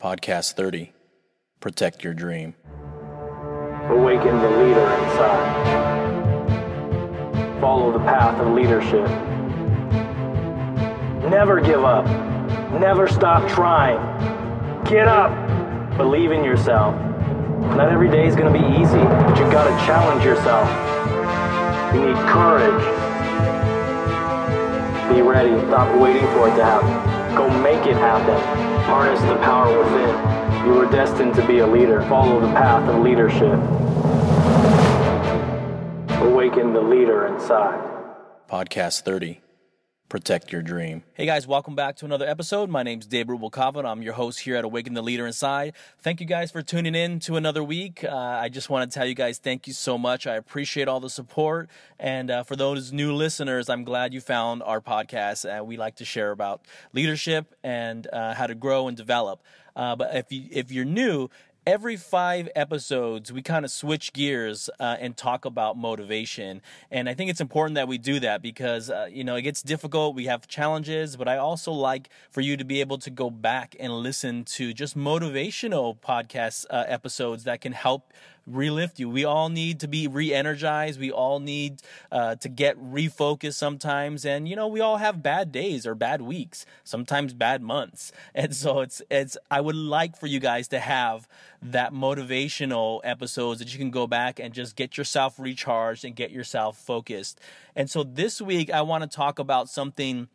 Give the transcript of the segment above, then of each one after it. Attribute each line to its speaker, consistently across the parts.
Speaker 1: Podcast 30 Protect Your Dream.
Speaker 2: Awaken the leader inside. Follow the path of leadership. Never give up. Never stop trying. Get up. Believe in yourself. Not every day is going to be easy, but you got to challenge yourself. You need courage. Be ready. Stop waiting for it to happen. Go make it happen. Harness the power within. You were destined to be a leader. Follow the path of leadership. Awaken the leader inside.
Speaker 1: Podcast 30 Protect Your Dream.
Speaker 3: Hey guys, welcome back to another episode. My name's Dave Rubalcava, and I'm your host here at Awaken the Leader Inside. Thank you guys for tuning in to another week. Uh, I just want to tell you guys thank you so much. I appreciate all the support. And uh, for those new listeners, I'm glad you found our podcast. Uh, we like to share about leadership and uh, how to grow and develop. Uh, but if you if you're new, every five episodes we kind of switch gears uh, and talk about motivation. And i think it's important that we do that because uh, you know it gets difficult we have challenges but i also like for you to be able to go back and listen to just motivational podcast uh, episodes that can help relift you. We all need to be re-energized. We all need uh, to get refocused sometimes, and you know we all have bad days or bad weeks, sometimes bad months, and so it's it's. I would like for you guys to have that motivational episodes that you can go back and just get yourself recharged and get yourself focused. And so this week I want to talk about something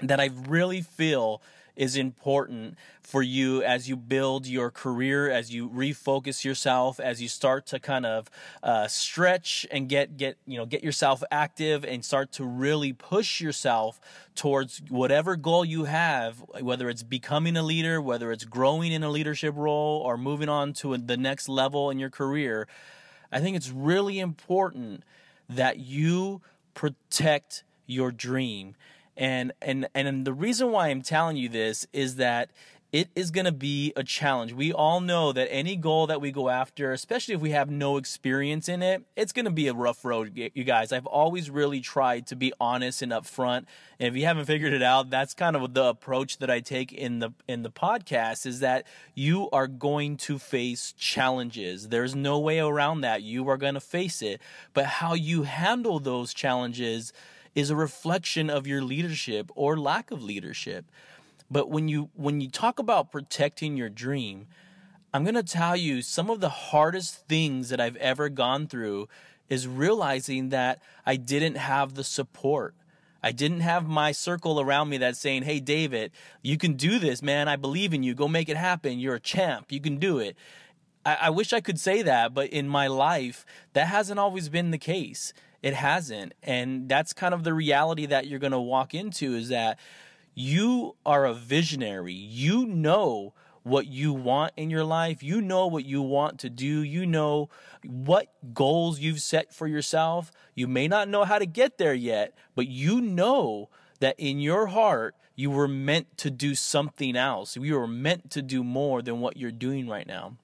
Speaker 3: that I really feel is important for you as you build your career, as you refocus yourself, as you start to kind of uh, stretch and get get you know get yourself active and start to really push yourself towards whatever goal you have, whether it's becoming a leader, whether it's growing in a leadership role, or moving on to the next level in your career. I think it's really important that you protect your dream and and and the reason why I'm telling you this is that it is going to be a challenge. We all know that any goal that we go after, especially if we have no experience in it, it's going to be a rough road, you guys. I've always really tried to be honest and upfront. And if you haven't figured it out, that's kind of the approach that I take in the in the podcast is that you are going to face challenges. There's no way around that. You are going to face it. But how you handle those challenges is a reflection of your leadership or lack of leadership. But when you when you talk about protecting your dream, I'm going to tell you some of the hardest things that I've ever gone through is realizing that I didn't have the support. I didn't have my circle around me that's saying, "Hey David, you can do this, man. I believe in you. Go make it happen. You're a champ. You can do it." I, I wish I could say that, but in my life, that hasn't always been the case. It hasn't. And that's kind of the reality that you're going to walk into is that you are a visionary. You know what you want in your life. You know what you want to do. You know what goals you've set for yourself. You may not know how to get there yet, but you know that in your heart, you were meant to do something else. You were meant to do more than what you're doing right now.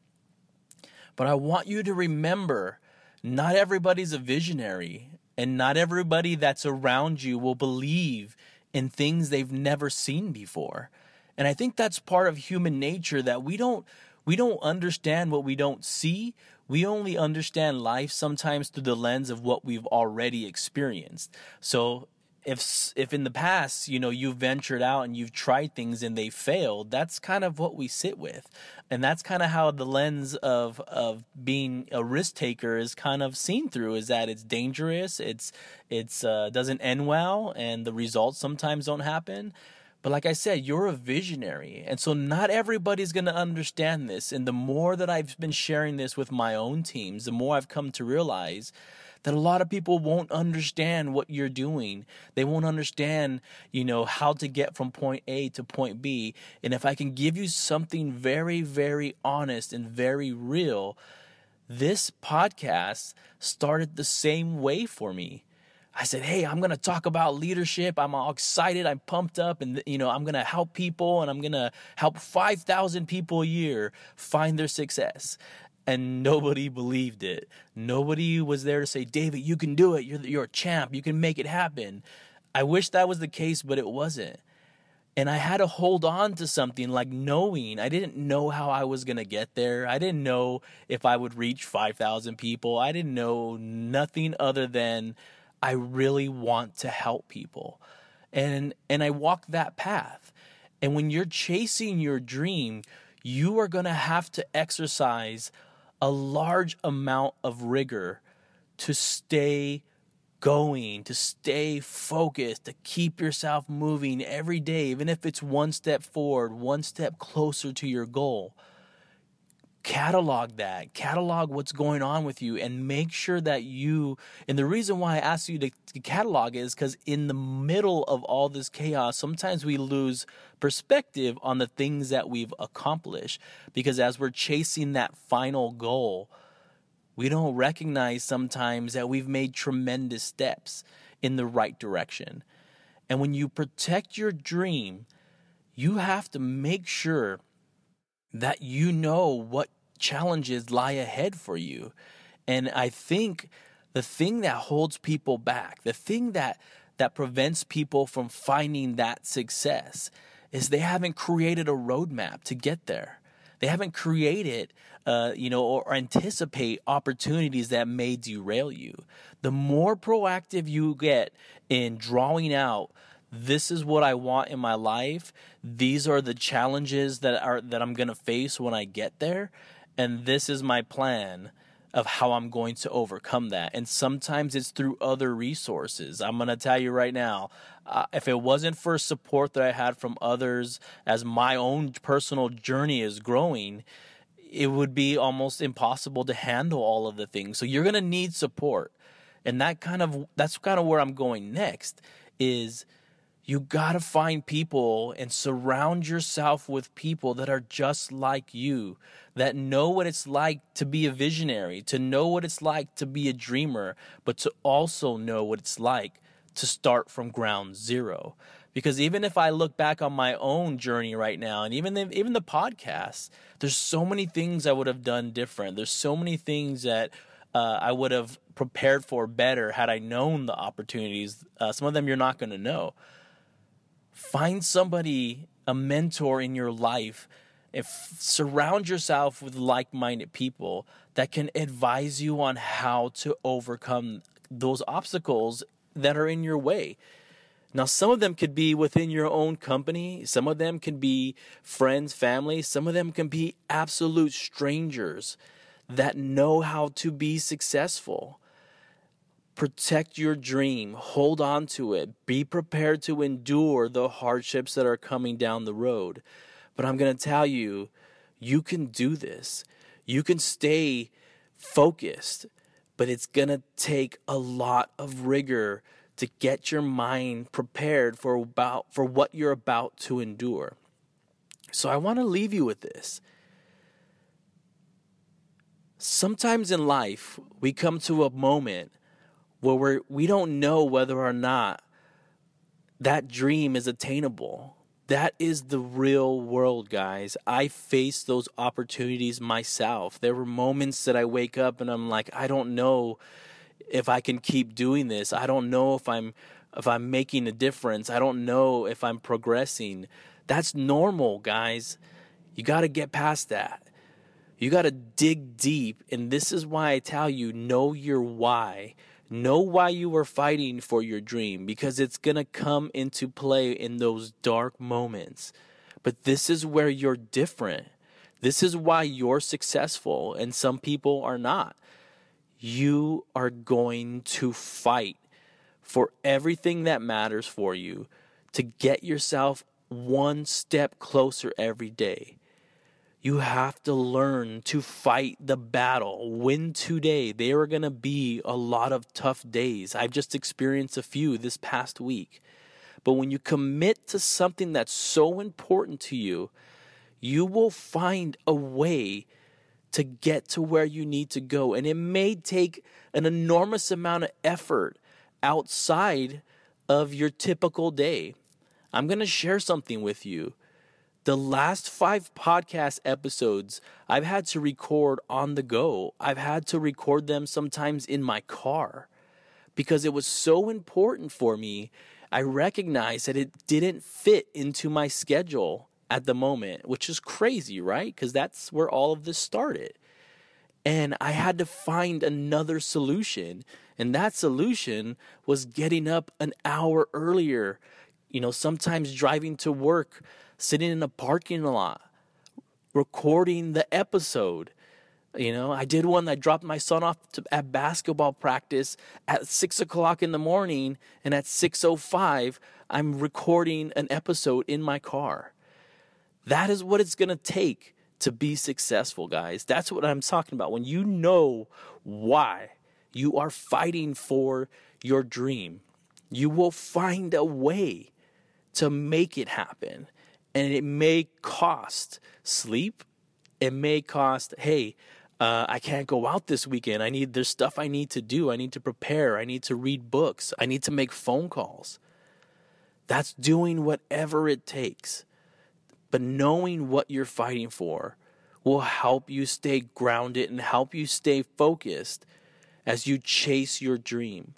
Speaker 3: But I want you to remember not everybody's a visionary, and not everybody that's around you will believe in things they've never seen before. And I think that's part of human nature that we don't we don't understand what we don't see. We only understand life sometimes through the lens of what we've already experienced. So if if in the past you know you've ventured out and you've tried things and they failed that's kind of what we sit with and that's kind of how the lens of of being a risk taker is kind of seen through is that it's dangerous it's it's uh, doesn't end well and the results sometimes don't happen but like I said, you're a visionary. And so not everybody's going to understand this. And the more that I've been sharing this with my own teams, the more I've come to realize that a lot of people won't understand what you're doing. They won't understand, you know, how to get from point A to point B. And if I can give you something very, very honest and very real, this podcast started the same way for me. I said, "Hey, I'm going to talk about leadership. I'm all excited. I'm pumped up and you know, I'm going to help people and I'm going to help 5,000 people a year find their success." And nobody believed it. Nobody was there to say, David, you can do it. You're, you're a champ. You can make it happen. I wish that was the case, but it wasn't. and I had to hold on to something like knowing I didn't know how I was going to get there. I didn't know if I would reach 5,000 people. I didn't know nothing other than I really want to help people. And and I walked that path. And when you're chasing your dream, you are going to have to exercise a large amount of rigor to stay going, to stay focused, to keep yourself moving every day, even if it's one step forward, one step closer to your goal. Catalog that, catalog what's going on with you, and make sure that you. And the reason why I ask you to, catalog is because in the middle of all this chaos, sometimes we lose perspective on the things that we've accomplished. Because as we're chasing that final goal, we don't recognize sometimes that we've made tremendous steps in the right direction. And when you protect your dream, you have to make sure that you know what challenges lie ahead for you. And I think the thing that holds people back, the thing that that prevents people from finding that success is they haven't created a roadmap to get there. They haven't created, uh, you know, or anticipate opportunities that may derail you. The more proactive you get in drawing out, this is what I want in my life. These are the challenges that are that I'm going to face when I get there, and this is my plan of how I'm going to overcome that. And sometimes it's through other resources. I'm going to tell you right now, uh, if it wasn't for support that I had from others as my own personal journey is growing, it would be almost impossible to handle all of the things. So you're going to need support. And that kind of that's kind of where I'm going next is you got to find people and surround yourself with people that are just like you, that know what it's like to be a visionary, to know what it's like to be a dreamer, but to also know what it's like to start from ground zero. Because even if I look back on my own journey right now, and even the, even the podcast, there's so many things I would have done different. There's so many things that uh, I would have prepared for better had I known the opportunities. Uh, some of them you're not going to know find somebody, a mentor in your life, if surround yourself with like-minded people that can advise you on how to overcome those obstacles that are in your way. Now, some of them could be within your own company, some of them can be friends, family, some of them can be absolute strangers that know how to be successful. Protect your dream, hold on to it, be prepared to endure the hardships that are coming down the road. But I'm going to tell you, you can do this. You can stay focused, but it's going to take a lot of rigor to get your mind prepared for about for what you're about to endure. So I want to leave you with this. Sometimes in life, we come to a moment where we're, we don't know whether or not that dream is attainable. That is the real world, guys. I faced those opportunities myself. There were moments that I wake up and I'm like, I don't know if I can keep doing this. I don't know if I'm if I'm making a difference. I don't know if I'm progressing. That's normal, guys. You got to get past that. You got to dig deep, and this is why I tell you know your why. Know why you are fighting for your dream because it's going to come into play in those dark moments. But this is where you're different. This is why you're successful and some people are not. You are going to fight for everything that matters for you to get yourself one step closer every day. You have to learn to fight the battle. Win today. There are going to be a lot of tough days. I've just experienced a few this past week. But when you commit to something that's so important to you, you will find a way to get to where you need to go. And it may take an enormous amount of effort outside of your typical day. I'm going to share something with you the last five podcast episodes I've had to record on the go. I've had to record them sometimes in my car because it was so important for me I recognized that it didn't fit into my schedule at the moment, which is crazy, right? Because that's where all of this started. And I had to find another solution. And that solution was getting up an hour earlier, you know, sometimes driving to work, sitting in a parking lot, recording the episode. You know, I did one. I dropped my son off to, at basketball practice at six o'clock in the morning, and at six o five, I'm recording an episode in my car. That is what it's gonna take to be successful, guys. That's what I'm talking about. When you know why you are fighting for your dream, you will find a way to make it happen. And it may cost sleep. It may cost, hey, uh, I can't go out this weekend. I need, there's stuff I need to do. I need to prepare. I need to read books. I need to make phone calls. That's doing whatever it takes. But knowing what you're fighting for will help you stay grounded and help you stay focused as you chase your dream.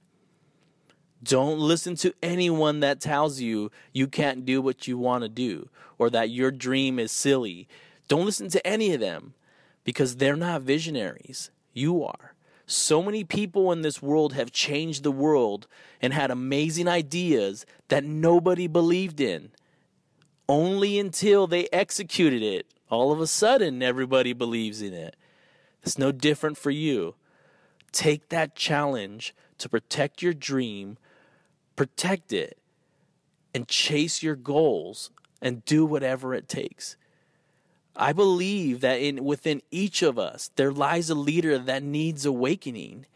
Speaker 3: Don't listen to anyone that tells you you can't do what you want to do or that your dream is silly. Don't listen to any of them because they're not visionaries. You are. So many people in this world have changed the world and had amazing ideas that nobody believed in. Only until they executed it, all of a sudden everybody believes in it. It's no different for you. Take that challenge to protect your dream, protect it, and chase your goals and do whatever it takes. I believe that in within each of us there lies a leader that needs awakening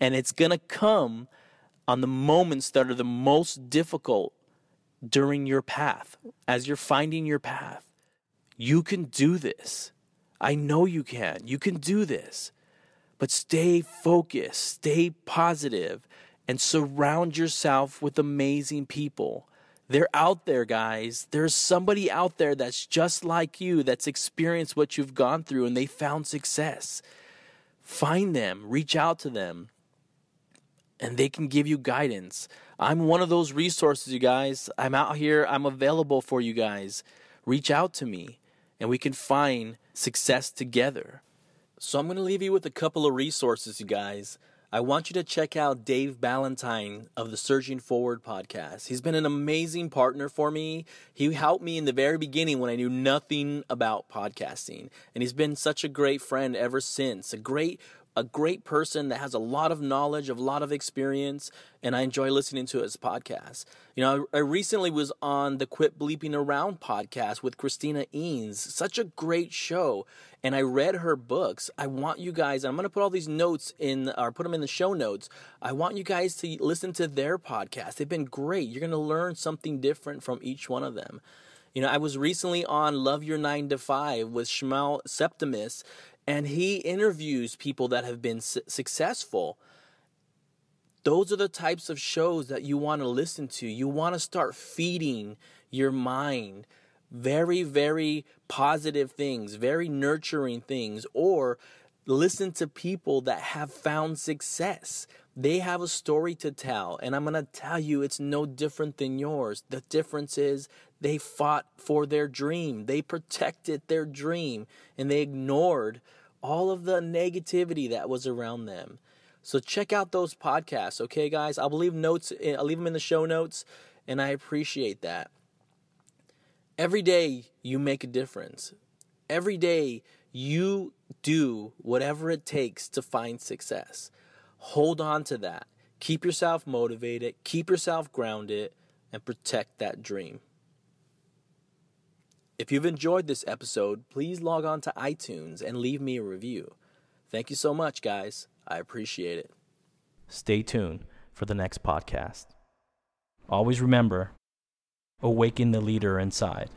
Speaker 3: and it's going to come on the moments that are the most difficult during your path as you're finding your path. You can do this. I know you can. You can do this. But stay focused, stay positive, and surround yourself with amazing people. They're out there, guys. There's somebody out there that's just like you, that's experienced what you've gone through, and they found success. Find them, reach out to them, and they can give you guidance. I'm one of those resources, you guys. I'm out here, I'm available for you guys. Reach out to me, and we can find success together. So I'm going to leave you with a couple of resources, you guys. I want you to check out Dave Ballentine of the Surging Forward podcast. He's been an amazing partner for me. He helped me in the very beginning when I knew nothing about podcasting, and he's been such a great friend ever since. A great a great person that has a lot of knowledge, a lot of experience, and I enjoy listening to his podcast. You know, I, recently was on the Quit Bleeping Around podcast with Christina Eanes. Such a great show. And I read her books. I want you guys, I'm going to put all these notes in, or put them in the show notes. I want you guys to listen to their podcast. They've been great. You're going to learn something different from each one of them. You know, I was recently on Love Your 9 to 5 with Shmuel Septimus, and he interviews people that have been su- successful. Those are the types of shows that you want to listen to. You want to start feeding your mind very, very positive things, very nurturing things, or listen to people that have found success. They have a story to tell, and I'm going to tell you it's no different than yours. The difference is they fought for their dream, they protected their dream, and they ignored all of the negativity that was around them. So check out those podcasts, okay, guys? I'll leave notes. Eh, I'll leave them in the show notes, and I appreciate that. Every day you make a difference. Every day you do whatever it takes to find success. Hold on to that. Keep yourself motivated, keep yourself grounded, and protect that dream. If you've enjoyed this episode, please log on to iTunes and leave me a review. Thank you so much, guys. I appreciate it. Stay tuned for the next podcast. Always remember awaken the leader inside.